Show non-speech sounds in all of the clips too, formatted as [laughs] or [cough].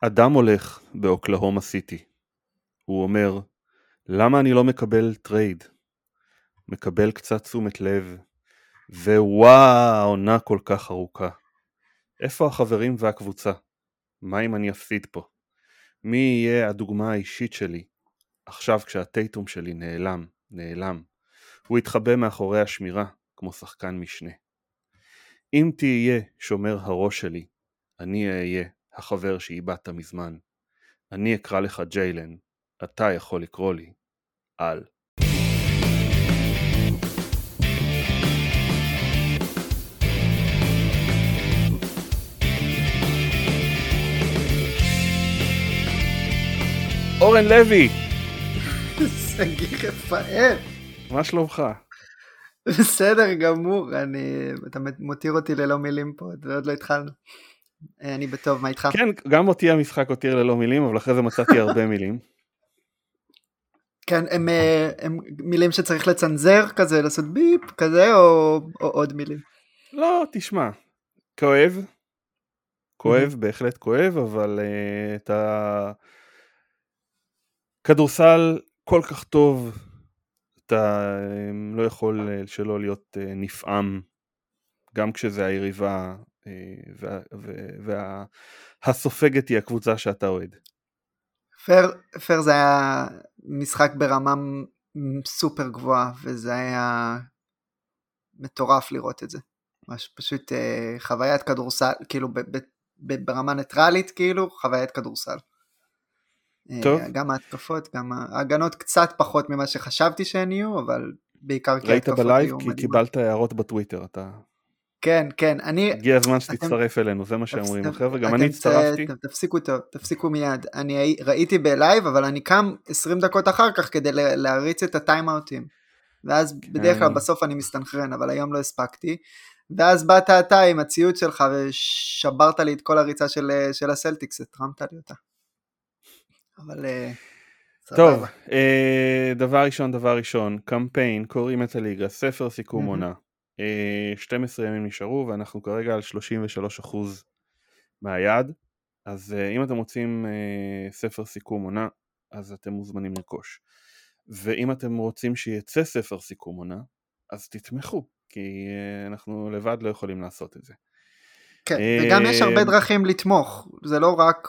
אדם הולך באוקלהומה סיטי. הוא אומר, למה אני לא מקבל טרייד? מקבל קצת תשומת לב, ווואו, העונה כל כך ארוכה. איפה החברים והקבוצה? מה אם אני אפסיד פה? מי יהיה הדוגמה האישית שלי עכשיו כשהטייטום שלי נעלם, נעלם? הוא יתחבא מאחורי השמירה כמו שחקן משנה. אם תהיה שומר הראש שלי, אני אהיה החבר שאיבדת מזמן. אני אקרא לך ג'יילן, אתה יכול לקרוא לי על. אורן לוי! שגיא רפאל. מה שלומך? בסדר גמור, אני... אתה מותיר אותי ללא מילים פה, ועוד לא התחלנו. אני בטוב, מה איתך? כן, גם אותי המשחק הותיר ללא מילים, אבל אחרי זה מצאתי הרבה [laughs] מילים. כן, הם, אה, הם מילים שצריך לצנזר כזה, לעשות ביפ כזה, או, או עוד מילים? לא, תשמע, כואב, כואב, בהחלט כואב, אבל uh, את הכדורסל כל כך טוב, אתה לא יכול שלא להיות נפעם, גם כשזה היריבה והסופגת היא הקבוצה שאתה אוהד. פייר, פייר זה היה משחק ברמה סופר גבוהה וזה היה מטורף לראות את זה. ממש פשוט אה, חוויית כדורסל, כאילו ב, ב, ב, ברמה ניטרלית כאילו חוויית כדורסל. אה, טוב. גם ההתקפות, גם ההגנות קצת פחות ממה שחשבתי שהן יהיו, אבל בעיקר כי ההתקפות יהיו מדהימות. ראית בלייב כי קיבלת הערות בטוויטר, אתה כן, כן, אני... הגיע הזמן שתצטרף אלינו, זה מה שאומרים החבר'ה, גם אני הצטרפתי. תפסיקו טוב, תפסיקו מיד. אני ראיתי בלייב, אבל אני קם 20 דקות אחר כך כדי להריץ את הטיימאוטים. ואז בדרך כלל כן. בסוף אני מסתנכרן, אבל היום לא הספקתי. ואז באת אתה עם הציוד שלך ושברת לי את כל הריצה של, של הסלטיקס, התרמת לי אותה. אבל... אה, טוב, אה, דבר ראשון, דבר ראשון, קמפיין, קוראים את הליגה, ספר סיכום עונה. 12 אה, ימים נשארו ואנחנו כרגע על 33% מהיעד. אז אה, אם אתם רוצים אה, ספר סיכום עונה אז אתם מוזמנים לרכוש. ואם אתם רוצים שיצא ספר סיכום עונה אז תתמכו כי אנחנו לבד לא יכולים לעשות את זה. כן, וגם יש הרבה דרכים לתמוך. זה לא רק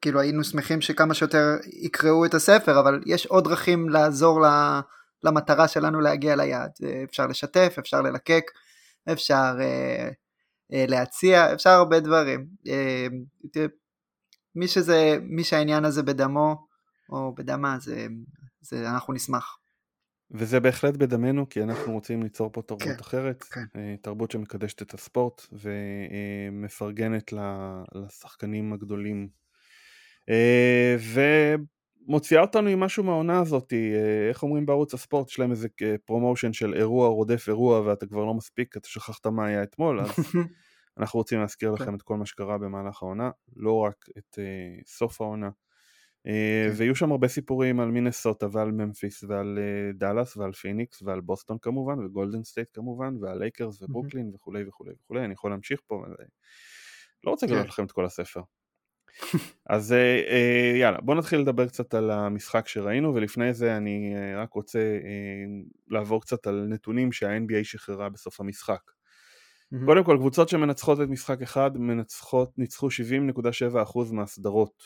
כאילו היינו שמחים שכמה שיותר יקראו את הספר אבל יש עוד דרכים לעזור ל... לה... למטרה שלנו להגיע ליעד. אה, אפשר לשתף, אפשר ללקק, אפשר אה, אה, להציע, אפשר הרבה דברים. אה, מי, שזה, מי שהעניין הזה בדמו או בדומה, זה, זה אנחנו נשמח. וזה בהחלט בדמנו, כי אנחנו רוצים ליצור פה תרבות כן, אחרת, כן. אה, תרבות שמקדשת את הספורט ומפרגנת לשחקנים הגדולים. אה. מוציאה אותנו עם משהו מהעונה הזאת, אה, איך אומרים בערוץ הספורט, יש להם איזה פרומושן של אירוע רודף אירוע ואתה כבר לא מספיק, אתה שכחת מה היה אתמול, אז [laughs] אנחנו רוצים להזכיר לכם כן. את כל מה שקרה במהלך העונה, לא רק את uh, סוף העונה. Uh, ויהיו שם הרבה סיפורים על מינסוטה ועל ממפיס ועל uh, דאלאס ועל פיניקס ועל בוסטון כמובן וגולדן סטייט כמובן ועל לייקרס וברוקלין וכולי וכולי וכולי, אני יכול להמשיך פה, אבל לא רוצה לגלות כן. לכם את כל הספר. אז אה, יאללה, בוא נתחיל לדבר קצת על המשחק שראינו, ולפני זה אני אה, רק רוצה לעבור קצת על נתונים שה-NBA שחררה בסוף המשחק. Mm-hmm. קודם כל, קבוצות שמנצחות את משחק אחד מנצחות, ניצחו 70.7% מהסדרות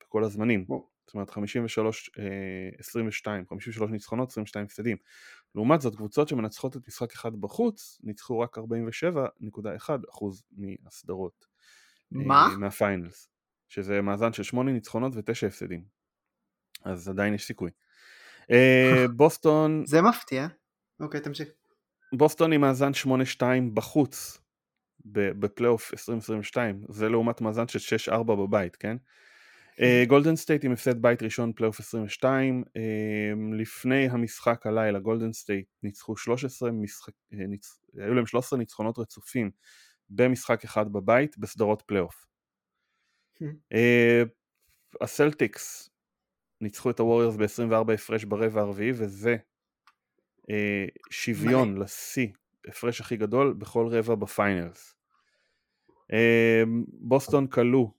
בכל הזמנים. Oh. זאת אומרת 53, 22, 53 ניצחונות, 22 הפסדים. לעומת זאת, קבוצות שמנצחות את משחק אחד בחוץ, ניצחו רק 47.1% מהסדרות. מה? מהפיינלס. שזה מאזן של שמונה ניצחונות ותשע הפסדים. אז עדיין יש סיכוי. אה, [laughs] בוסטון... זה מפתיע. אוקיי, תמשיך. בוסטון עם מאזן 8-2 בחוץ בפלייאוף 2022, זה לעומת מאזן של 6-4 בבית, כן? [laughs] גולדן אה, סטייט עם הפסד בית ראשון פלייאוף 22, אה, לפני המשחק הלילה גולדן סטייט ניצחו 13 משחק, ניצ... היו להם 13 ניצחונות רצופים במשחק אחד בבית בסדרות פלייאוף. אה, הסלטיקס ניצחו את הווריורס ב-24 הפרש ברבע הרביעי וזה אה, שוויון לשיא, הפרש הכי גדול בכל רבע בפיינלס. אה, בוסטון קלעו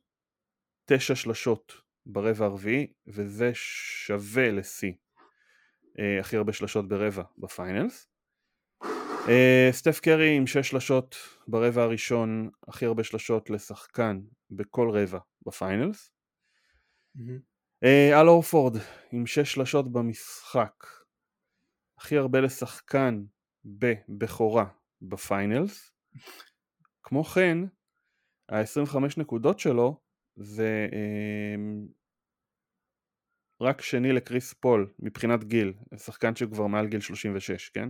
תשע שלשות ברבע הרביעי, וזה שווה לשיא אה, הכי הרבה שלשות ברבע ב finals. סטף קרי עם שש שלשות ברבע הראשון, הכי הרבה שלשות לשחקן בכל רבע ב finals. אה, אל הורפורד עם שש שלשות במשחק, הכי הרבה לשחקן בבכורה ב finals. כמו כן, ה-25 נקודות שלו זה אה, רק שני לקריס פול מבחינת גיל, שחקן שכבר מעל גיל 36, כן?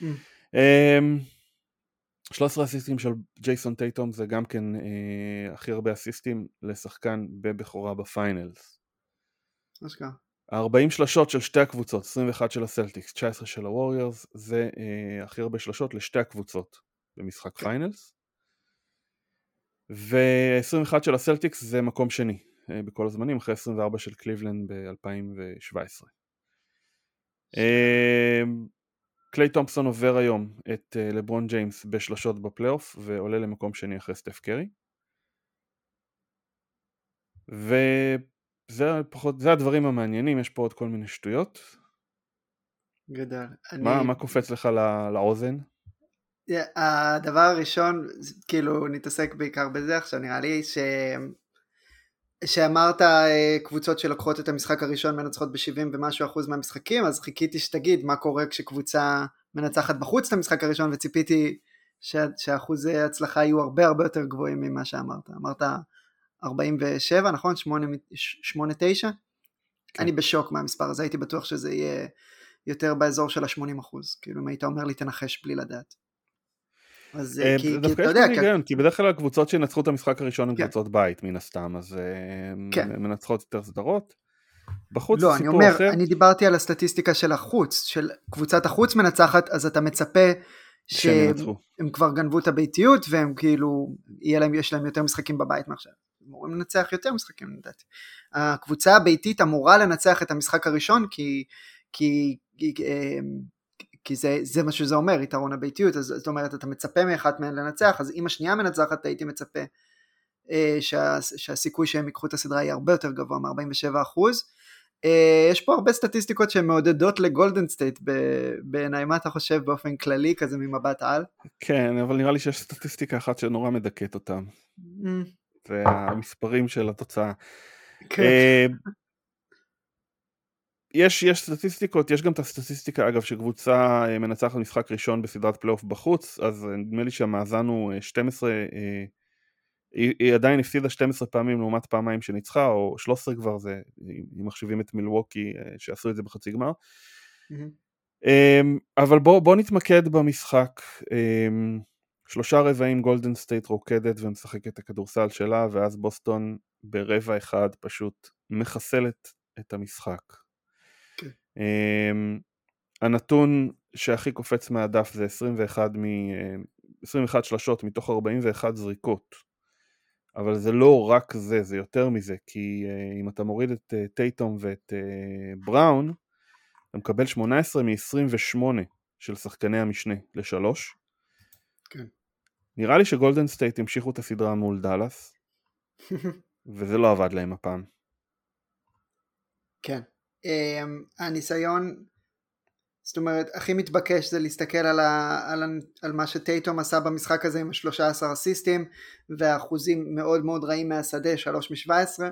Mm. 13 אסיסטים של ג'ייסון טייטום זה גם כן אה, הכי הרבה אסיסטים לשחקן בבכורה ב finals. אשכרה. 40 שלשות של שתי הקבוצות, 21 של הסלטיקס, 19 של הווריורס, זה אה, הכי הרבה שלשות לשתי הקבוצות במשחק כן. finals. ו-21 של הסלטיקס זה מקום שני אה, בכל הזמנים, אחרי 24 של קליבלנד ב-2017. קליי תומפסון עובר היום את אה, לברון ג'יימס בשלושות בפלייאוף ועולה למקום שני אחרי סטף קרי. וזה פחות, זה הדברים המעניינים, יש פה עוד כל מיני שטויות. גדל. מה, אני... מה קופץ לך לא, לאוזן? Yeah, הדבר הראשון, כאילו נתעסק בעיקר בזה עכשיו, נראה לי ש... שאמרת אה, קבוצות שלוקחות את המשחק הראשון מנצחות ב-70 ומשהו אחוז מהמשחקים, אז חיכיתי שתגיד מה קורה כשקבוצה מנצחת בחוץ את המשחק הראשון, וציפיתי שאחוזי הצלחה יהיו הרבה הרבה יותר גבוהים ממה שאמרת. אמרת 47, נכון? 8-9? כן. אני בשוק מהמספר הזה, הייתי בטוח שזה יהיה יותר באזור של ה-80 אחוז, כאילו אם היית אומר לי תנחש בלי לדעת. אז אה, כי, אתה יודע, כי... היגיון, כי בדרך כלל הקבוצות שינצחו את המשחק הראשון הן כן. קבוצות בית מן הסתם, אז אה, כן. מנצחות יותר סדרות. בחוץ לא, אני אומר, אחר. אני דיברתי על הסטטיסטיקה של החוץ, של קבוצת החוץ מנצחת, אז אתה מצפה שהם כבר גנבו את הביתיות והם כאילו, יהיה להם, יש להם יותר משחקים בבית מעכשיו. הם אמורים לנצח יותר משחקים לדעתי. הקבוצה הביתית אמורה לנצח את המשחק הראשון כי, כי, כי אה, כי זה, זה מה שזה אומר, יתרון הביתיות, אז זאת אומרת, אתה מצפה מאחת מהן לנצח, אז אם השנייה מנצחת, הייתי מצפה אה, שה, שהסיכוי שהם ייקחו את הסדרה יהיה הרבה יותר גבוה מ-47%. אה, יש פה הרבה סטטיסטיקות שהן מעודדות לגולדן סטייט בעיניי, מה אתה חושב באופן כללי, כזה ממבט על? כן, אבל נראה לי שיש סטטיסטיקה אחת שנורא מדכאת אותם. Mm. זה המספרים של התוצאה. כן. יש, יש סטטיסטיקות, יש גם את הסטטיסטיקה אגב שקבוצה אה, מנצחת משחק ראשון בסדרת פלייאוף בחוץ, אז אה, נדמה לי שהמאזן הוא 12, אה, היא, היא עדיין הפסידה 12 פעמים לעומת פעמיים שניצחה, או 13 כבר זה, אם מחשיבים את מילווקי שעשו את זה בחצי גמר. Mm-hmm. אבל בואו בוא נתמקד במשחק. אמ, שלושה רבעים גולדן סטייט רוקדת ומשחקת את הכדורסל שלה, ואז בוסטון ברבע אחד פשוט מחסלת את המשחק. Um, הנתון שהכי קופץ מהדף זה 21, מ, 21 שלשות מתוך 41 זריקות, אבל זה לא רק זה, זה יותר מזה, כי uh, אם אתה מוריד את uh, טייטום ואת uh, בראון, אתה מקבל 18 מ-28 של שחקני המשנה לשלוש. כן. נראה לי שגולדן סטייט המשיכו את הסדרה מול דאלאס, [laughs] וזה לא עבד להם הפעם. כן, אמ, הניסיון, זאת אומרת, הכי מתבקש זה להסתכל על, ה, על, על מה שטייטום עשה במשחק הזה עם השלושה עשר אסיסטים והאחוזים מאוד מאוד רעים מהשדה, שלוש משבע עשרה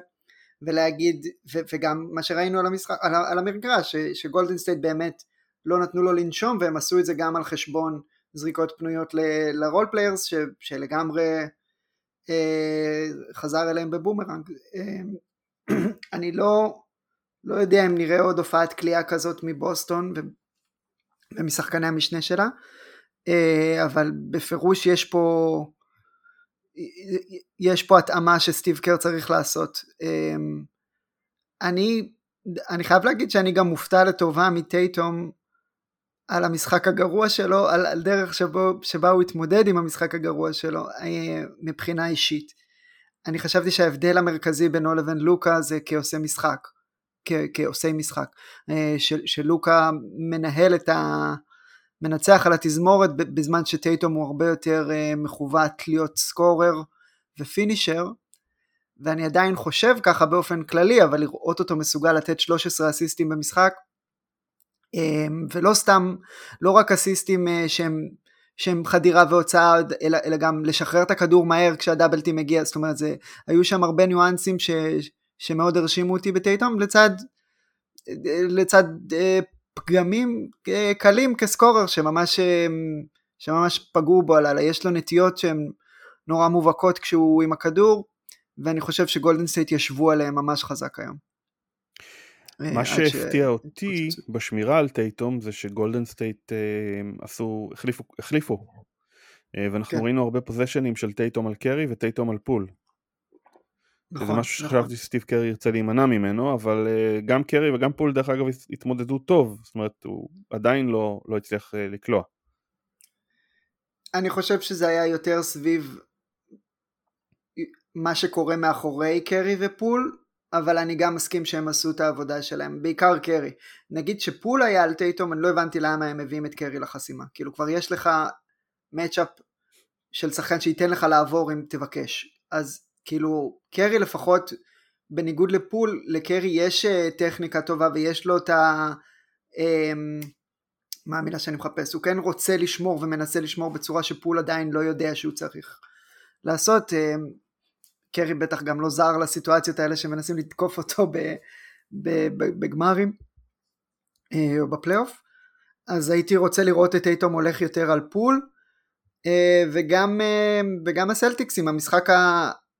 ולהגיד, ו, וגם מה שראינו על, המשחק, על, על המגרש, שגולדן סטייט באמת לא נתנו לו לנשום והם עשו את זה גם על חשבון זריקות פנויות ל role players ש, שלגמרי אה, חזר אליהם בבומרנג. אה, [clears throat] אני לא, לא יודע אם נראה עוד הופעת קליעה כזאת מבוסטון ומשחקני המשנה שלה, אה, אבל בפירוש יש פה, יש פה התאמה שסטיב קר צריך לעשות. אה, אני, אני חייב להגיד שאני גם מופתע לטובה מטייטום על המשחק הגרוע שלו, על, על דרך שבו, שבה הוא התמודד עם המשחק הגרוע שלו אה, מבחינה אישית. אני חשבתי שההבדל המרכזי בינו לבין לוקה זה כעושה משחק. כעושי משחק, אה, שלוקה מנהל את ה... מנצח על התזמורת בזמן שטייטום הוא הרבה יותר אה, מכוות להיות סקורר ופינישר, ואני עדיין חושב ככה באופן כללי, אבל לראות אותו מסוגל לתת 13 אסיסטים במשחק, אמ, ולא סתם, לא רק אסיסטים אה, שהם, שהם חדירה והוצאה, אלא, אלא גם לשחרר את הכדור מהר כשהדאבלטי מגיע, זאת אומרת, זה, היו שם הרבה ניואנסים ש, שמאוד הרשימו אותי בטייטום, לצד, לצד אה, פגמים אה, קלים כ scorer שממש, שממש פגעו בו הלילה, יש לו נטיות שהן נורא מובהקות כשהוא עם הכדור, ואני חושב שגולדן סטייט ישבו עליהם ממש חזק היום. מה אה, שהפתיע אותי בשמירה על טייטום זה שגולדן סטייט אה, עשו, החליפו, החליפו. אה, ואנחנו כן. ראינו הרבה possessionים של טייטום על קרי וטייטום על פול. נכון, זה משהו נכון. שחשבתי שסטיב קרי ירצה להימנע ממנו, אבל uh, גם קרי וגם פול דרך אגב התמודדו טוב, זאת אומרת הוא עדיין לא, לא הצליח uh, לקלוע. אני חושב שזה היה יותר סביב מה שקורה מאחורי קרי ופול, אבל אני גם מסכים שהם עשו את העבודה שלהם, בעיקר קרי. נגיד שפול היה על טייטום, אני לא הבנתי למה הם מביאים את קרי לחסימה. כאילו כבר יש לך מצ'אפ של שחקן שייתן לך לעבור אם תבקש. אז כאילו קרי לפחות, בניגוד לפול, לקרי יש אה, טכניקה טובה ויש לו את ה... אמ, מה המילה שאני מחפש? הוא כן רוצה לשמור ומנסה לשמור בצורה שפול עדיין לא יודע שהוא צריך לעשות. אמ, קרי בטח גם לא זר לסיטואציות האלה שמנסים לתקוף אותו בגמרים אה, או בפלייאוף אז הייתי רוצה לראות את טייטום הולך יותר על פול אה, וגם, אה, וגם הסלטיקס עם המשחק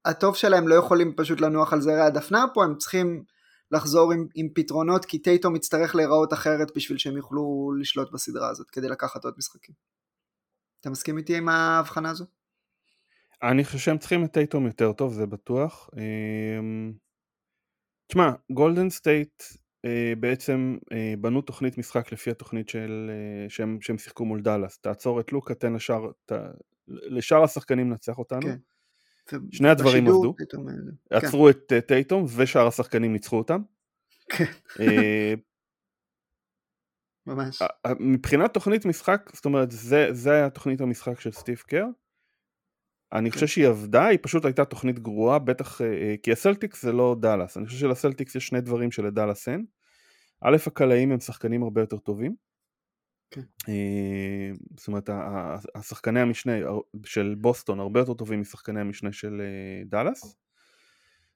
הטוב שלהם לא יכולים פשוט לנוח על זרי הדפנה פה הם צריכים לחזור עם, עם פתרונות כי טייטום יצטרך להיראות אחרת בשביל שהם יוכלו לשלוט בסדרה הזאת כדי לקחת עוד משחקים. אתה מסכים איתי עם ההבחנה הזו? אני חושב שהם צריכים את טייטום יותר טוב, זה בטוח. אמ, תשמע, גולדן סטייט אה, בעצם אה, בנו תוכנית משחק לפי התוכנית של, אה, שהם, שהם שיחקו מול דאלאס. תעצור את לוקה, תן לשאר, ת, לשאר השחקנים לנצח אותנו. כן. שני הדברים עבדו. כן. עצרו את טייטום ושאר השחקנים ניצחו אותם. כן. [laughs] ממש. מבחינת תוכנית משחק, זאת אומרת, זה, זה היה תוכנית המשחק של סטיב קר. אני חושב שהיא עבדה, היא פשוט הייתה תוכנית גרועה, בטח, אה, אה, כי הסלטיקס זה לא דאלאס, אני חושב שלסלטיקס יש שני דברים שלדאלאס אין. א', הקלעים הם שחקנים הרבה יותר טובים. כן. אה, זאת אומרת, השחקני המשנה של בוסטון הרבה יותר טובים משחקני המשנה של דאלאס.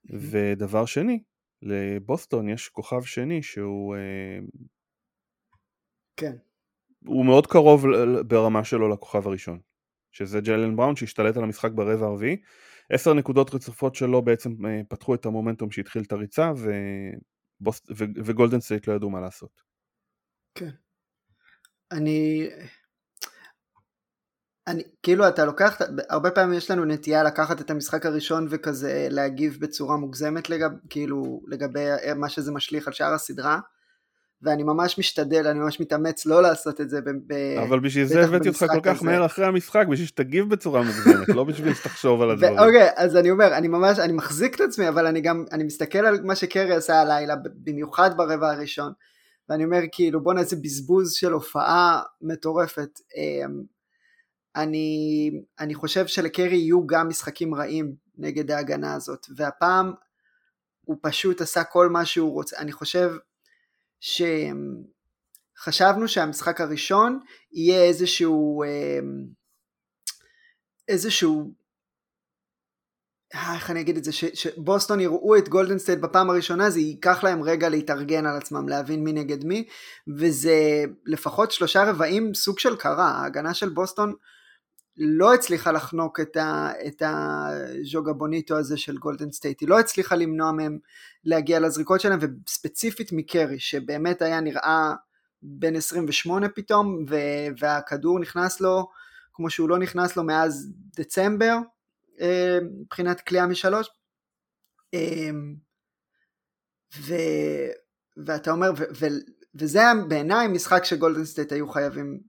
ודבר שני, לבוסטון יש כוכב שני שהוא... כן. הוא מאוד קרוב ברמה שלו לכוכב הראשון. שזה ג'לן בראון שהשתלט על המשחק ברבע הרביעי. עשר נקודות רצופות שלו בעצם אה, פתחו את המומנטום שהתחיל את הריצה ובוס... ו... וגולדן סטייט לא ידעו מה לעשות. כן. אני... אני, כאילו אתה לוקח, הרבה פעמים יש לנו נטייה לקחת את המשחק הראשון וכזה להגיב בצורה מוגזמת לגב, כאילו לגבי מה שזה משליך על שאר הסדרה. ואני ממש משתדל, אני ממש מתאמץ לא לעשות את זה. ב- אבל בשביל זה הבאתי אותך כל כך מהר אחרי המשחק, בשביל שתגיב בצורה מוגזמת, לא בשביל שתחשוב על הדברים. אוקיי, אז אני אומר, אני ממש, אני מחזיק את עצמי, אבל אני גם, אני מסתכל על מה שקרי עשה הלילה, במיוחד ברבע הראשון, ואני אומר, כאילו, בואנה איזה בזבוז של הופעה מטורפת. אמ, אני, אני חושב שלקרי יהיו גם משחקים רעים נגד ההגנה הזאת, והפעם הוא פשוט עשה כל מה שהוא רוצה. אני חושב, שחשבנו שהמשחק הראשון יהיה איזשהו אמ, איזשהו איך אני אגיד את זה, שבוסטון יראו את גולדן סטייט בפעם הראשונה, זה ייקח להם רגע להתארגן על עצמם, להבין מי נגד מי, וזה לפחות שלושה רבעים סוג של קרה, ההגנה של בוסטון לא הצליחה לחנוק את, ה, את ה joga bonito הזה של גולדן סטייט, היא לא הצליחה למנוע מהם להגיע לזריקות שלהם, וספציפית מקרי, שבאמת היה נראה בין 28 פתאום, ו, והכדור נכנס לו כמו שהוא לא נכנס לו מאז דצמבר, אה, מבחינת קליעה משלוש. אה, ו, ואתה אומר, ו, ו, וזה בעיניי משחק שגולדן סטייט היו חייבים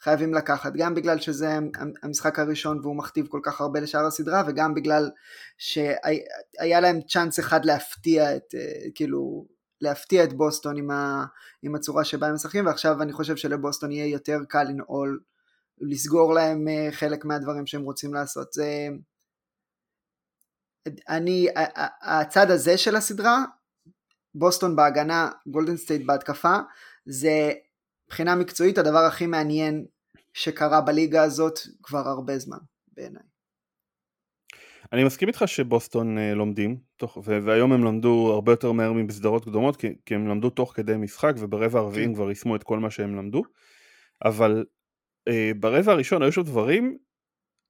חייבים לקחת, גם בגלל שזה המשחק הראשון והוא מכתיב כל כך הרבה לשאר הסדרה, וגם בגלל שהיה להם צ'אנס אחד להפתיע את, אה, כאילו, להפתיע את בוסטון עם, ה, עם הצורה שבה הם משחקים, ועכשיו אני חושב שלבוסטון יהיה יותר קל לנעול, לסגור להם אה, חלק מהדברים שהם רוצים לעשות. זה... אני, הצד הזה של הסדרה, בוסטון בהגנה, גולדן סטייט בהתקפה, זה מבחינה מקצועית הדבר הכי מעניין שקרה בליגה הזאת כבר הרבה זמן בעיניי. אני מסכים איתך שבוסטון uh, לומדים, תוך, והיום הם למדו הרבה יותר מהר מבסדרות קדומות, כי, כי הם למדו תוך כדי משחק, וברבע הרביעי הם כן. כבר יישמו את כל מה שהם למדו, אבל uh, ברבע הראשון היו שם דברים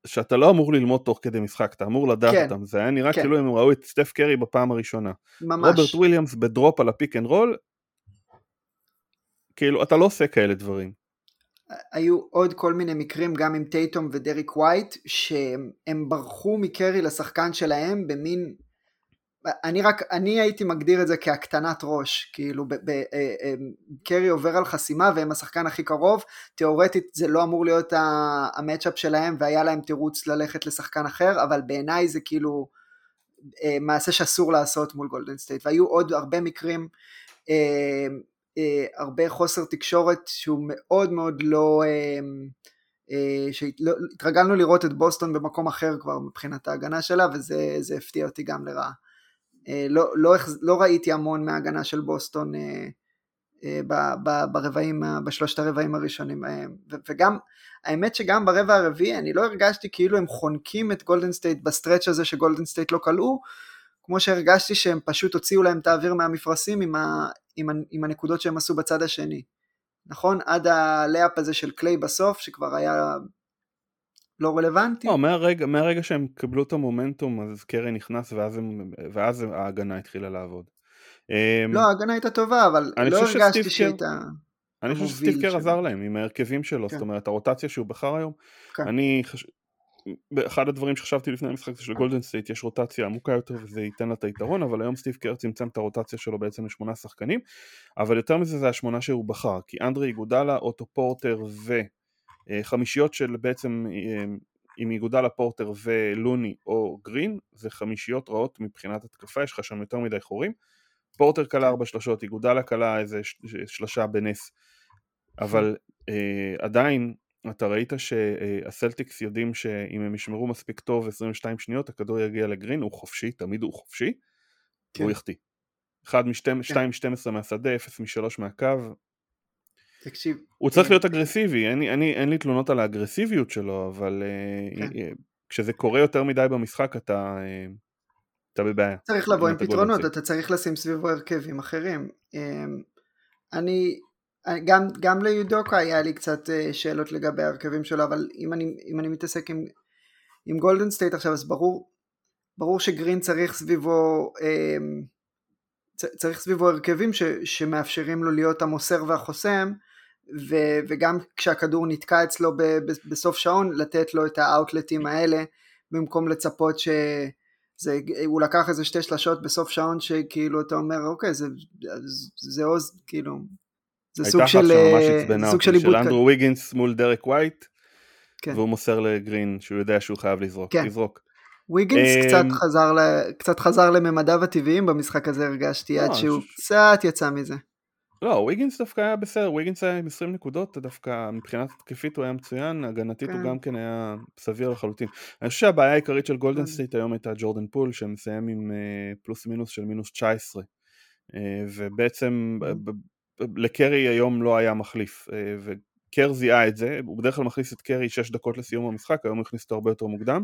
שאתה לא אמור ללמוד תוך כדי משחק, אתה אמור לדעת כן, אותם, זה היה נראה כן. כאילו הם ראו את סטף קרי בפעם הראשונה. ממש. רוברט וויליאמס ב drop על הפיק אנד רול, כאילו אתה לא עושה כאלה דברים. היו עוד כל מיני מקרים גם עם טייטום ודריק ווייט שהם ברחו מקרי לשחקן שלהם במין אני רק אני הייתי מגדיר את זה כהקטנת ראש כאילו ב, ב, אה, אה, קרי עובר על חסימה והם השחקן הכי קרוב תאורטית זה לא אמור להיות ה matchup שלהם והיה להם תירוץ ללכת לשחקן אחר אבל בעיניי זה כאילו אה, מעשה שאסור לעשות מול גולדן סטייט והיו עוד הרבה מקרים אה, הרבה חוסר תקשורת שהוא מאוד מאוד לא... אה, אה, שהתרגלנו לראות את בוסטון במקום אחר כבר מבחינת ההגנה שלה וזה הפתיע אותי גם לרעה. אה, לא, לא, לא ראיתי המון מההגנה של בוסטון אה, אה, ב, ב, ברבעים, בשלושת הרבעים הראשונים וגם האמת שגם ברבע הרביעי אני לא הרגשתי כאילו הם חונקים את גולדן סטייט ב stretch הזה שגולדן סטייט לא כלאו כמו שהרגשתי שהם פשוט הוציאו להם את האוויר מהמפרשים עם, ה, עם, עם הנקודות שהם עשו בצד השני. נכון? עד הלאפ הזה של קליי בסוף, שכבר היה לא רלוונטי. לא, מהרגע, מהרגע שהם קיבלו את המומנטום, אז קרי נכנס ואז, הם, ואז ההגנה התחילה לעבוד. אמ, לא, ההגנה הייתה טובה, אבל לא הרגשתי שהייתה... אני חושב שסטיב קר עזר להם עם ההרכבים שלו, כן. זאת אומרת הרוטציה שהוא בחר היום, כן. אני חושב... אחד הדברים שחשבתי לפני המשחק זה שלגולדן סטייט יש רוטציה עמוקה יותר וזה ייתן לה את היתרון אבל היום סטיב קר צמצם את הרוטציה שלו בעצם לשמונה שחקנים אבל יותר מזה זה השמונה שהוא בחר כי אנדרה איגודלה, אוטו פורטר וחמישיות של בעצם אה, עם איגודלה פורטר ולוני או גרין זה חמישיות רעות מבחינת התקפה יש לך שם יותר מדי חורים פורטר קלע ארבע שלושות, איגודלה קלע איזה שלושה בנס אבל אה, עדיין אתה ראית שהסלטיקס יודעים שאם הם ישמרו מספיק טוב 22 שניות הכדור יגיע לגרין, הוא חופשי, תמיד הוא חופשי, כן. והוא יחטיא. 1 מ-2 מ-12 מהשדה, 0 מ-3 מהקו. תקשיב. הוא צריך כן. להיות אגרסיבי, אין, אין, אין לי תלונות על האגרסיביות שלו, אבל כן. כשזה קורה יותר מדי במשחק אתה, אתה בבעיה. צריך לבוא עם פתרונות, אתה צריך לשים סביבו הרכבים אחרים. אני גם, גם ליודוקה היה לי קצת אה, שאלות לגבי ההרכבים שלו, אבל אם אני, אם אני מתעסק עם, עם גולדן סטייט עכשיו, אז ברור, ברור שגרין צריך סביבו, אה, צריך סביבו הרכבים ש, שמאפשרים לו להיות המוסר והחוסם, ו, וגם כשהכדור נתקע אצלו ב, ב, בסוף שעון, לתת לו את האאוטלטים האלה, במקום לצפות ש... זה, הוא לקח איזה שתי שלשות בסוף שעון שכאילו אתה אומר אוקיי זה, זה עוז כאילו זה סוג של... הייתה סוג של איבוד של אנדרו ויגינס מול דרק ווייט, כן. והוא מוסר לגרין שהוא יודע שהוא חייב לזרוק. כן. לזרוק. ויגינס um, קצת חזר, ל... קצת חזר לממדיו הטבעיים במשחק הזה הרגשתי, עד לא, שהוא ש... קצת יצא מזה. לא, ויגינס דווקא היה בסדר, ויגינס היה עם 20 נקודות, דווקא מבחינת התקפית הוא היה מצוין, הגנתית כן. הוא גם כן היה סביר לחלוטין. אני חושב שהבעיה העיקרית של גולדן כן. סטייט היום הייתה ג'ורדן פול, שמסיים עם uh, פלוס מינוס של מינוס 19. Uh, אה, ובעצם mm. לקרי היום לא היה מחליף, אה, וקר זיהה את זה, הוא בדרך כלל מכניס את קרי 6 דקות לסיום המשחק, היום הוא הכניס אותו הרבה יותר מוקדם,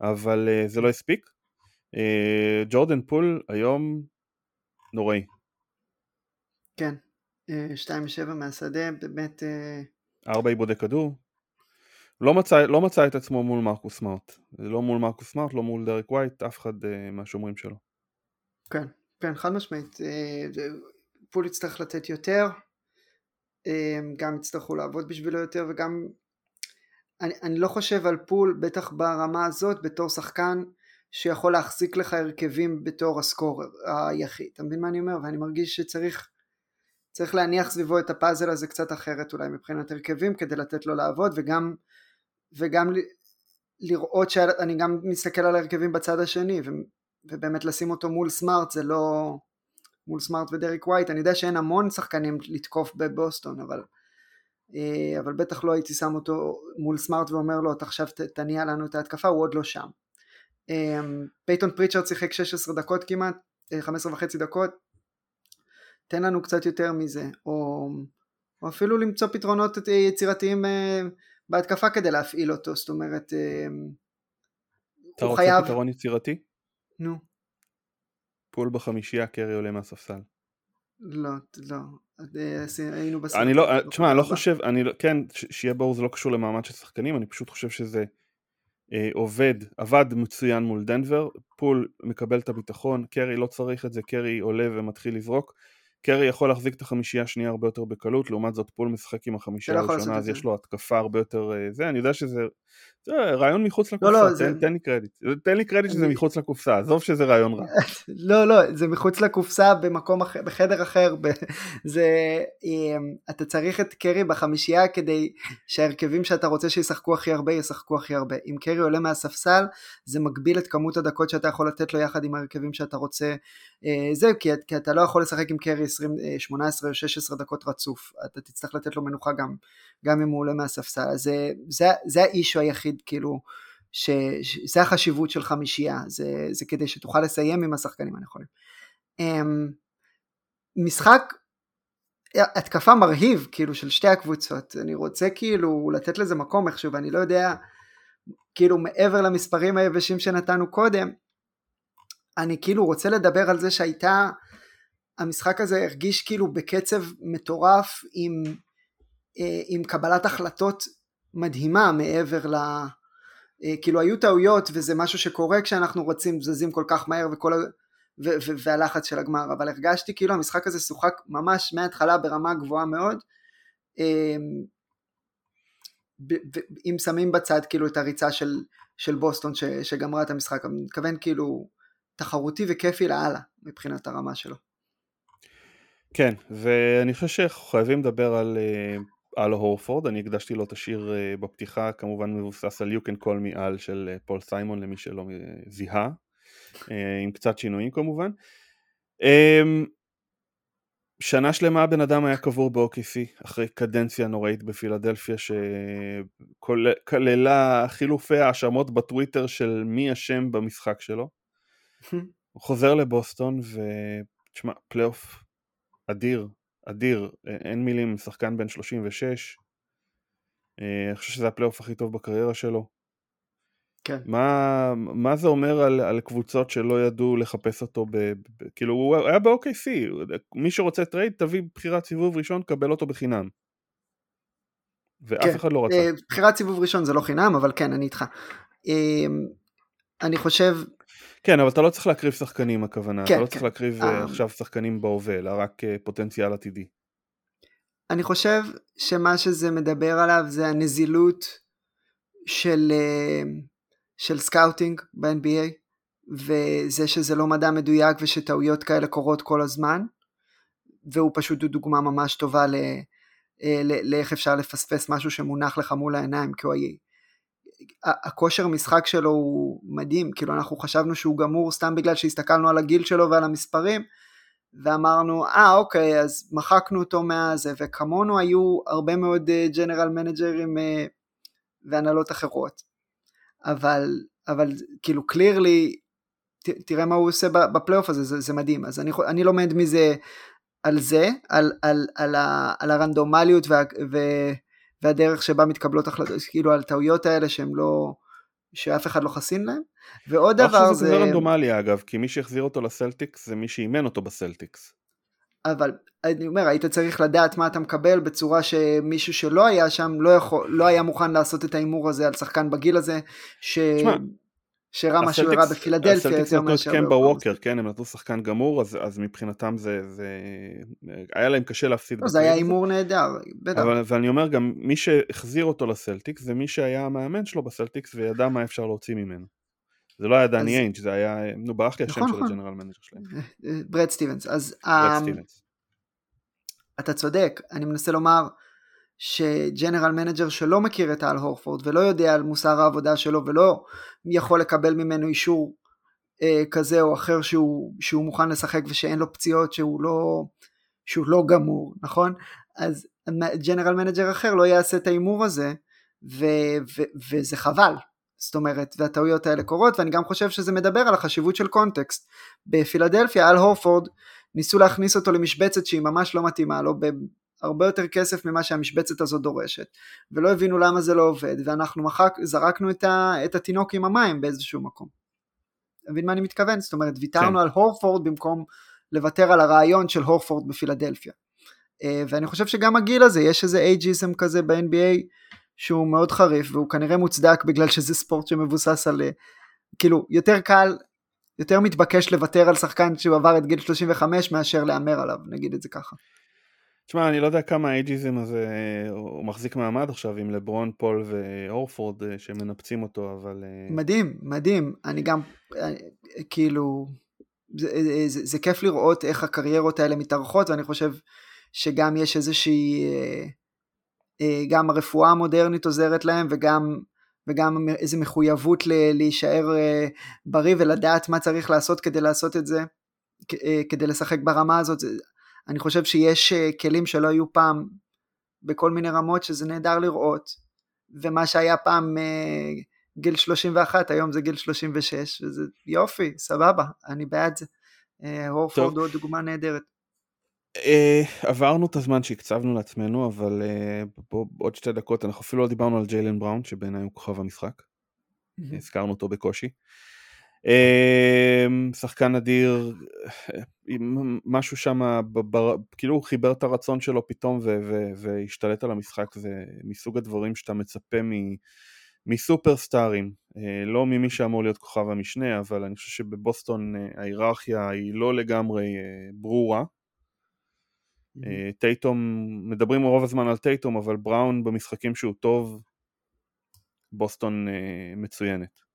אבל אה, זה לא הספיק. אה, ג'ורדן פול היום נוראי. כן, 2-7 מהשדה, באמת... 4 איבודי כדור. לא מצא, לא מצא את עצמו מול מרקוס סמארט. לא מול מרקוס סמארט, לא מול דרק ווייט, אף אחד מהשומרים שלו. כן, כן, חד משמעית. פול יצטרך לתת יותר, גם יצטרכו לעבוד בשבילו יותר וגם אני, אני לא חושב על פול בטח ברמה הזאת בתור שחקן שיכול להחזיק לך הרכבים בתור הסקורר היחיד, אתה מבין מה אני אומר? ואני מרגיש שצריך צריך להניח סביבו את הפאזל הזה קצת אחרת אולי מבחינת הרכבים כדי לתת לו לעבוד וגם, וגם לראות שאני גם מסתכל על ההרכבים בצד השני ובאמת לשים אותו מול סמארט זה לא מול סמארט ודריק ווייט, אני יודע שאין המון שחקנים לתקוף בבוסטון, אבל, אה, אבל בטח לא הייתי שם אותו מול סמארט ואומר לו, אתה עכשיו תניע לנו את ההתקפה, הוא עוד לא שם. פייטון פריצ'רד שיחק 16 דקות כמעט, 15 וחצי דקות, תן לנו קצת יותר מזה, או, או אפילו למצוא פתרונות יצירתיים בהתקפה כדי להפעיל אותו, זאת אומרת, אתה רוצה חייב... פתרון יצירתי? נו. פול בחמישייה, קרי עולה מהספסל. לא, לא, אה, היינו בסרט. אני לא, תשמע, אני לא חושב, אני לא, כן, שיהיה ברור זה לא קשור למעמד של שחקנים, אני פשוט חושב שזה אה, עובד, עבד מצוין מול דנבר, פול מקבל את הביטחון, קרי לא צריך את זה, קרי עולה ומתחיל לזרוק, קרי יכול להחזיק את החמישייה השנייה הרבה יותר בקלות, לעומת זאת פול משחק עם החמישייה לא הראשונה, אז יש לו התקפה הרבה יותר אה, זה, אני יודע שזה זה רעיון מחוץ לקופסה, לא, לא, תן, זה... תן לי קרדיט, תן לי קרדיט שזה מחוץ לקופסה, עזוב שזה רעיון רע. [laughs] לא, לא, זה מחוץ לקופסה במקום אחר, בחדר אחר, ב... זה, אמ, אתה צריך את קרי בחמישייה כדי שההרכבים שאתה רוצה שישחקו הכי הרבה, ישחקו הכי הרבה. אם קרי עולה מהספסל, זה מגביל את כמות הדקות שאתה יכול לתת לו יחד עם ההרכבים שאתה רוצה, אה, זה, כי, כי אתה לא יכול לשחק עם קרי 20, 18 או 16 דקות רצוף, אתה תצטרך לתת לו מנוחה גם, גם אם הוא עולה מהספסל, זה, זה, זה האישו היחיד כאילו, שזה החשיבות של חמישייה, זה, זה כדי שתוכל לסיים עם השחקנים הנכונים. אמ, משחק התקפה מרהיב כאילו של שתי הקבוצות, אני רוצה כאילו לתת לזה מקום איכשהו ואני לא יודע כאילו מעבר למספרים היבשים שנתנו קודם, אני כאילו רוצה לדבר על זה שהייתה, המשחק הזה הרגיש כאילו בקצב מטורף עם, אה, עם קבלת החלטות מדהימה מעבר ל... אה, כאילו היו טעויות וזה משהו שקורה כשאנחנו רצים זזים כל כך מהר וכל ה... ו- ו- והלחץ של הגמר אבל הרגשתי כאילו המשחק הזה שוחק ממש מההתחלה ברמה גבוהה מאוד אמ, אם שמים בצד כאילו את הריצה של, של בוסטון ש- שגמרה את המשחק אני מתכוון כאילו תחרותי וכיפי לאללה מבחינת הרמה שלו. כן ואני חושב שחייבים לדבר על אה, על הורפורד, אני הקדשתי לו את השיר אה, בפתיחה, כמובן מבוסס על You Can Call Me על של אה, פול סיימון למי שלא זיהה, עם קצת שינויים כמובן. אמ, שנה שלמה הבן אדם היה קבור ב-OKC אחרי קדנציה נוראית בפילדלפיה שכללה חילופי האשמות בטוויטר של מי אשם במשחק שלו. [laughs] הוא חוזר לבוסטון ותשמע פלייאוף אדיר אדיר, אין מילים, שחקן בן 36, אה, אני חושב שזה הפלייאוף הכי טוב בקריירה שלו. כן. מה, מה זה אומר על, על קבוצות שלא ידעו לחפש אותו, ב, ב, כאילו הוא היה ב-OKC, מי שרוצה trade תביא בחירת סיבוב ראשון, קבל אותו בחינם. ואף כן. אחד לא רצה. אה, בחירת סיבוב ראשון זה לא חינם, אבל כן, אני איתך. אה, אני חושב, כן, אבל אתה לא צריך להקריב שחקנים הכוונה, כן, אתה לא כן. צריך להקריב אה, עכשיו שחקנים בהווה, אלא רק אה, פוטנציאל עתידי. אני חושב שמה שזה מדבר עליו זה הנזילות של, של scouting ב-NBA, וזה שזה לא מדע מדויק ושטעויות כאלה קורות כל הזמן, והוא פשוט דוגמה ממש טובה לאיך אפשר לפספס משהו שמונח לך מול העיניים, כי הוא הכושר משחק שלו הוא מדהים, כאילו אנחנו חשבנו שהוא גמור סתם בגלל שהסתכלנו על הגיל שלו ועל המספרים, ואמרנו, אה ah, אוקיי, אז מחקנו אותו מהזה, וכמונו היו הרבה מאוד ג'נרל uh, מנג'רים uh, והנהלות אחרות. אבל, אבל כאילו קלירלי, תראה מה הוא עושה בפלייאוף הזה, זה, זה מדהים. אז אני, אני לומד מזה על זה, על, על, על, ה, על הרנדומליות וה, ו, והדרך שבה מתקבלות החלטות, כאילו על טעויות האלה שהם לא, שאף אחד לא חסין להם. ועוד דבר זה... זה רנדומלי אגב, כי מי שהחזיר אותו לסלטיקס זה מי שאימן אותו בסלטיקס. אבל אני אומר, היית צריך לדעת מה אתה מקבל בצורה שמישהו שלא היה שם לא, יכול, לא היה מוכן לעשות את ההימור הזה על שחקן בגיל הזה, ש... שמה, שראה מה שהוא הראה בפילדלפיה הסלטיקס נתנו את קמבה ווקר, כן, הם נתנו שחקן גמור, אז, אז מבחינתם זה, זה... היה להם קשה להפסיד. לא, זה היה הימור נהדר, בטח. אבל, ואני אומר גם, מי שהחזיר אותו לסלטיקס זה מי שהיה המאמן שלו בסלטיקס וידע מה אפשר להוציא ממנו. זה לא היה דני איינג', זה היה, נו ברח לי השם נכון, של נכון. ה general manager שלהם. אה, אה, ברד סטיבנס, אז... ברד אמ, סטיבנס. אתה צודק, אני מנסה לומר, ש general manager שלא מכיר את האל הורפורד ולא יודע על מוסר העבודה שלו ולא יכול לקבל ממנו אישור אה, כזה או אחר שהוא, שהוא מוכן לשחק ושאין לו פציעות שהוא לא, שהוא לא גמור, נכון? אז general manager אחר לא יעשה את ההימור הזה ו, ו, וזה חבל. זאת אומרת, והטעויות האלה קורות, ואני גם חושב שזה מדבר על החשיבות של קונטקסט. בפילדלפיה, אל הורפורד, ניסו להכניס אותו למשבצת שהיא ממש לא מתאימה לו, בהרבה יותר כסף ממה שהמשבצת הזאת דורשת, ולא הבינו למה זה לא עובד, ואנחנו מחק, זרקנו את, ה, את התינוק עם המים באיזשהו מקום. אתה מבין מה אני מתכוון? זאת אומרת, ויתרנו כן. על הורפורד במקום לוותר על הרעיון של הורפורד בפילדלפיה. אה, ואני חושב שגם הגיל הזה, יש איזה אייג'יזם כזה ב-NBA שהוא מאוד חריף, והוא כנראה מוצדק בגלל שזה ספורט שמבוסס על, אה, כאילו, יותר קל, יותר מתבקש לוותר על שחקן שהוא עבר את גיל 35 מאשר להמר עליו, נגיד את זה ככה. תשמע, אני לא יודע כמה האייג'יזם הזה, הוא מחזיק מעמד עכשיו עם לברון, פול ואורפורד אה, שמנפצים אותו, אבל... מדהים, מדהים. אני גם, כאילו, זה, זה, זה כיף לראות איך הקריירות האלה מתארחות, ואני חושב שגם יש איזושהי, אה, אה, גם הרפואה המודרנית עוזרת להם וגם, וגם איזו מחויבות ל, להישאר אה, בריא ולדעת מה צריך לעשות כדי לעשות את זה, כדי לשחק ברמה הזאת. אני חושב שיש כלים שלא היו פעם בכל מיני רמות שזה נהדר לראות, ומה שהיה פעם גיל 31, היום זה גיל 36, וזה יופי, סבבה, אני בעד זה. הורפורד הוא דוגמה נהדרת. Uh, עברנו את הזמן שהקצבנו לעצמנו, אבל uh, בוא, עוד שתי דקות, אנחנו אפילו לא דיברנו על ג'יילן בראון, שבעיניי הוא כוכב המשחק. Mm-hmm. הזכרנו אותו בקושי. Uh, שחקן אדיר, משהו שם, כאילו הוא חיבר את הרצון שלו פתאום והשתלט על המשחק, זה מסוג הדברים שאתה מצפה מסופרסטארים, uh, לא ממי שאמור להיות כוכב המשנה, אבל אני חושב שבבוסטון uh, ההיררכיה היא לא לגמרי uh, ברורה. אה, טייטום, מדברים רוב הזמן על טייטום, אבל בראון במשחקים שהוא טוב, בוסטון אה, מצוינת.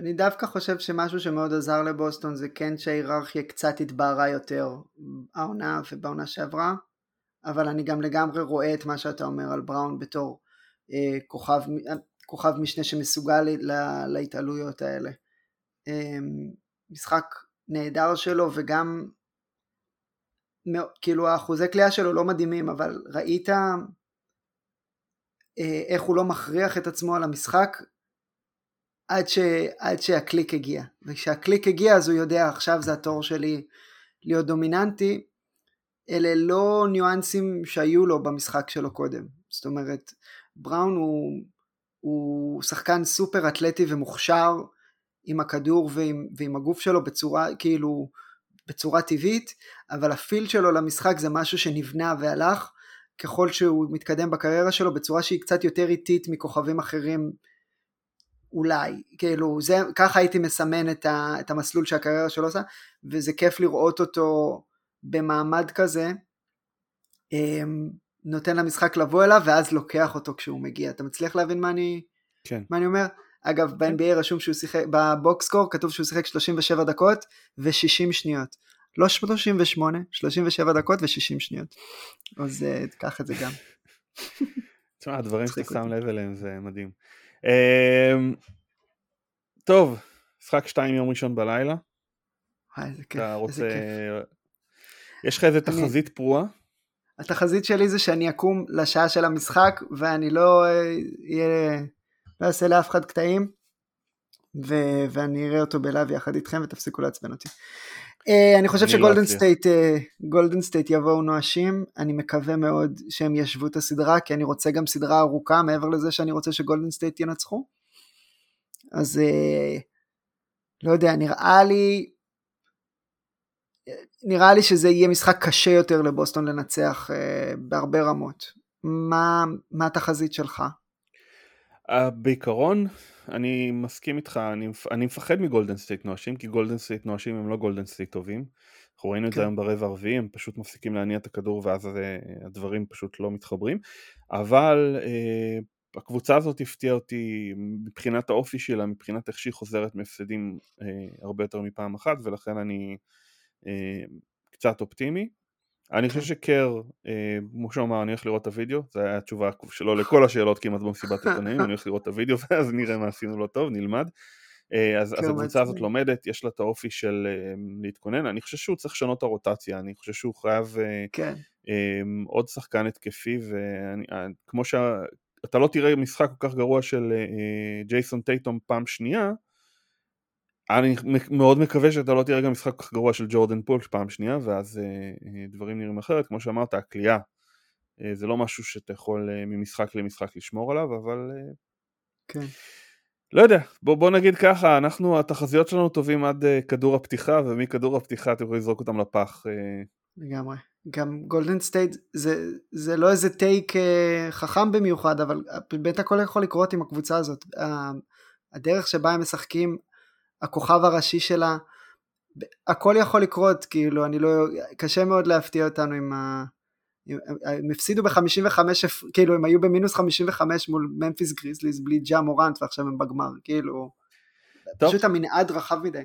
אני דווקא חושב שמשהו שמאוד עזר לבוסטון זה כן שההיררכיה קצת התבהרה יותר העונה ובעונה שעברה, אבל אני גם לגמרי רואה את מה שאתה אומר על בראון בתור אה, כוכב, כוכב משנה שמסוגל לה, להתעלויות האלה. אה, משחק נהדר שלו וגם כאילו האחוזי קליעה שלו לא מדהימים, אבל ראית אה, איך הוא לא מכריח את עצמו על המשחק עד, ש, עד שהקליק הגיע. וכשהקליק הגיע אז הוא יודע עכשיו זה התור שלי להיות דומיננטי. אלה לא ניואנסים שהיו לו במשחק שלו קודם. זאת אומרת, בראון הוא, הוא שחקן סופר אתלטי ומוכשר עם הכדור ועם, ועם הגוף שלו בצורה כאילו בצורה טבעית, אבל הפיל שלו למשחק זה משהו שנבנה והלך, ככל שהוא מתקדם בקריירה שלו בצורה שהיא קצת יותר איטית מכוכבים אחרים אולי, כאילו זה, ככה הייתי מסמן את, ה, את המסלול שהקריירה שלו עושה, וזה כיף לראות אותו במעמד כזה, אמ, נותן למשחק לבוא אליו ואז לוקח אותו כשהוא מגיע. אתה מצליח להבין מה אני, כן. מה אני אומר? אגב, כן. ב-NBA רשום שהוא שיחק, בבוקסקור כתוב שהוא שיחק 37 דקות ו-60 שניות. לא 38, 37 דקות ו-60 שניות. אז uh, קח את זה גם. [laughs] תשמע, הדברים שאתה שם לב אליהם זה מדהים. Uh, טוב, משחק 2 יום ראשון בלילה. וואי, איזה כיף, רוצה... איזה כיף. יש לך איזה תחזית אני... פרועה? התחזית שלי זה שאני אקום לשעה של המשחק ואני לא אהיה... Uh, לא אעשה לאף אחד קטעים, ו- ואני אראה אותו ב live יחד איתכם ותפסיקו לעצבן אותי. Uh, אני חושב שגולדן סטייט, גולדן סטייט יבואו נואשים, אני מקווה מאוד שהם ישוו את הסדרה, כי אני רוצה גם סדרה ארוכה מעבר לזה שאני רוצה שגולדן סטייט ינצחו. אז uh, לא יודע, נראה לי, נראה לי שזה יהיה משחק קשה יותר לבוסטון לנצח בהרבה רמות. מה, מה התחזית שלך? Uh, בעיקרון, אני מסכים איתך, אני, אני מפחד מגולדן סטייט נואשים, כי גולדן סטייט נואשים הם לא גולדן סטייט טובים. אנחנו ראינו את זה כן. היום ברבע הרביעי, הם פשוט מפסיקים להניע את הכדור ואז הדברים פשוט לא מתחברים. אבל uh, הקבוצה הזאת הפתיעה אותי מבחינת האופי שלה, מבחינת איך שהיא חוזרת מהפסדים uh, הרבה יותר מפעם אחת, ולכן אני uh, קצת אופטימי. אני חושב כן. שקר, אה, כמו שהוא אמר, אני הולך לראות את הוידאו, זו הייתה התשובה שלו לכל השאלות כמעט במסיבת עיתונאים, אני הולך לראות את הוידאו [laughs] ואז נראה מה עשינו לא טוב, נלמד. אה, אז, אז הקבוצה הזאת לומדת, יש לה את האופי של אה, להתכונן, אני חושב שהוא צריך לשנות את הרוטציה, אני חושב שהוא חייב כן. עוד שחקן התקפי, וכמו שה... אתה לא תראה משחק כל כך גרוע של ג'ייסון טייטום פעם שנייה, אני מאוד מקווה שאתה לא תראה גם משחק כל כך גרוע של ג'ורדן פול פעם שנייה, ואז דברים נראים אחרת. כמו שאמרת, הקליעה זה לא משהו שאתה יכול ממשחק למשחק לשמור עליו, אבל... כן. לא יודע, בוא, בוא נגיד ככה, אנחנו, התחזיות שלנו טובים עד כדור הפתיחה, ומכדור הפתיחה אתם יכולים לזרוק אותם לפח. לגמרי. גם גולדן סטייט זה, זה לא איזה take חכם במיוחד, אבל באמת הכל יכול לקרות עם הקבוצה הזאת. הדרך שבה הם משחקים, הכוכב הראשי שלה, הכל יכול לקרות, כאילו, אני לא, קשה מאוד להפתיע אותנו עם ה... הם הפסידו ב-55, כאילו הם היו במינוס 55 מול ממפיס גריזליס בלי ג'ה מורנט ועכשיו הם בגמר, כאילו, טוב. פשוט המנעד רחב מדי.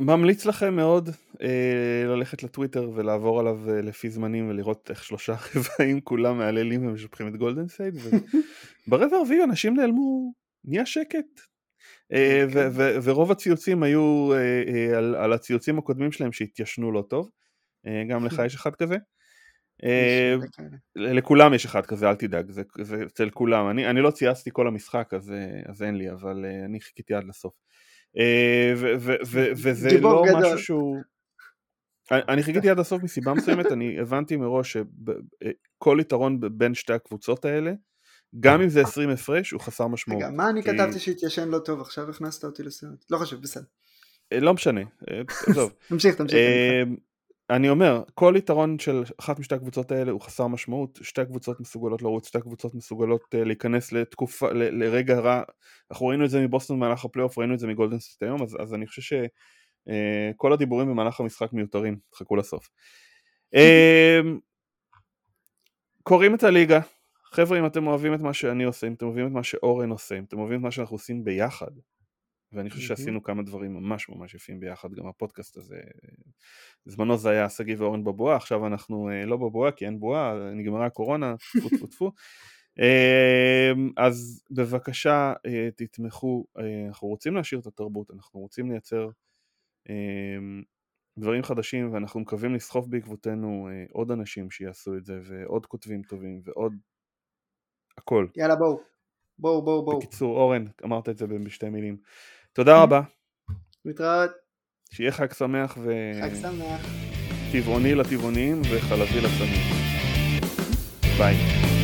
ממליץ לכם מאוד אה, ללכת לטוויטר ולעבור עליו אה, לפי זמנים ולראות איך שלושה [laughs] רבעים כולם מהללים ומשבחים את גולדן סטייט וברבע [laughs] הרביעי אנשים נעלמו, נהיה שקט. ורוב הציוצים היו אה, אה, על, על הציוצים הקודמים שלהם שהתיישנו לא טוב, אה, גם לך [laughs] יש אחד כזה. אה, לכולם יש אחד כזה, אל תדאג, זה, זה אצל כולם. אני, אני לא צייצתי כל המשחק, אז, אה, אז אין לי, אבל אה, אני חיכיתי עד לסוף. [laughs] וזה לא גדול. משהו שהוא... אני חיכיתי עד הסוף מסיבה מסוימת, אני הבנתי מראש שכל יתרון בין שתי הקבוצות האלה, גם אם זה 20 הפרש, הוא חסר משמעות. רגע, מה אני. כתבתי שהתיישן לא טוב, עכשיו הכנסת אותי לסרט. לא חשוב, בסדר. לא משנה, עזוב. [laughs] תמשיך, תמשיך. אני אומר, כל יתרון של אחת משתי הקבוצות האלה הוא חסר משמעות, שתי הקבוצות מסוגלות לרוץ, שתי הקבוצות מסוגלות uh, להיכנס לתקופה, ל, לרגע רע, אנחנו ראינו את זה מבוסטון במהלך הפלייאוף, ראינו את זה מגולדן סטייט היום, אז, אז אני חושב שכל uh, הדיבורים במהלך המשחק מיותרים, חכו לסוף. Uh, [laughs] קוראים את הליגה, חבר'ה אם אתם אוהבים את מה שאני עושה, אם אתם אוהבים את מה שאורן עושה, אם אתם אוהבים את מה שאנחנו עושים ביחד, ואני חושב שעשינו כמה דברים ממש ממש יפים ביחד, גם הפודקאסט הזה, בזמנו זה היה שגיא ואורן בבועה, עכשיו אנחנו אה, לא בבועה כי אין בועה, נגמרה הקורונה, טפו טפו טפו. [laughs] אמ, אז בבקשה אה, תתמכו, אה, אנחנו רוצים להשאיר את התרבות, אנחנו רוצים לייצר אמ, דברים חדשים ואנחנו מקווים לסחוף בעקבותינו עוד אנשים שיעשו את זה ועוד כותבים טובים ועוד הכל. יאללה בואו, בואו בואו בואו. בקיצור אורן, אמרת את זה בשתי מילים. תודה רבה. להתראות. שיהיה חג שמח ו... חג שמח. טבעוני לטבעונים וחלבי לצמים. ביי.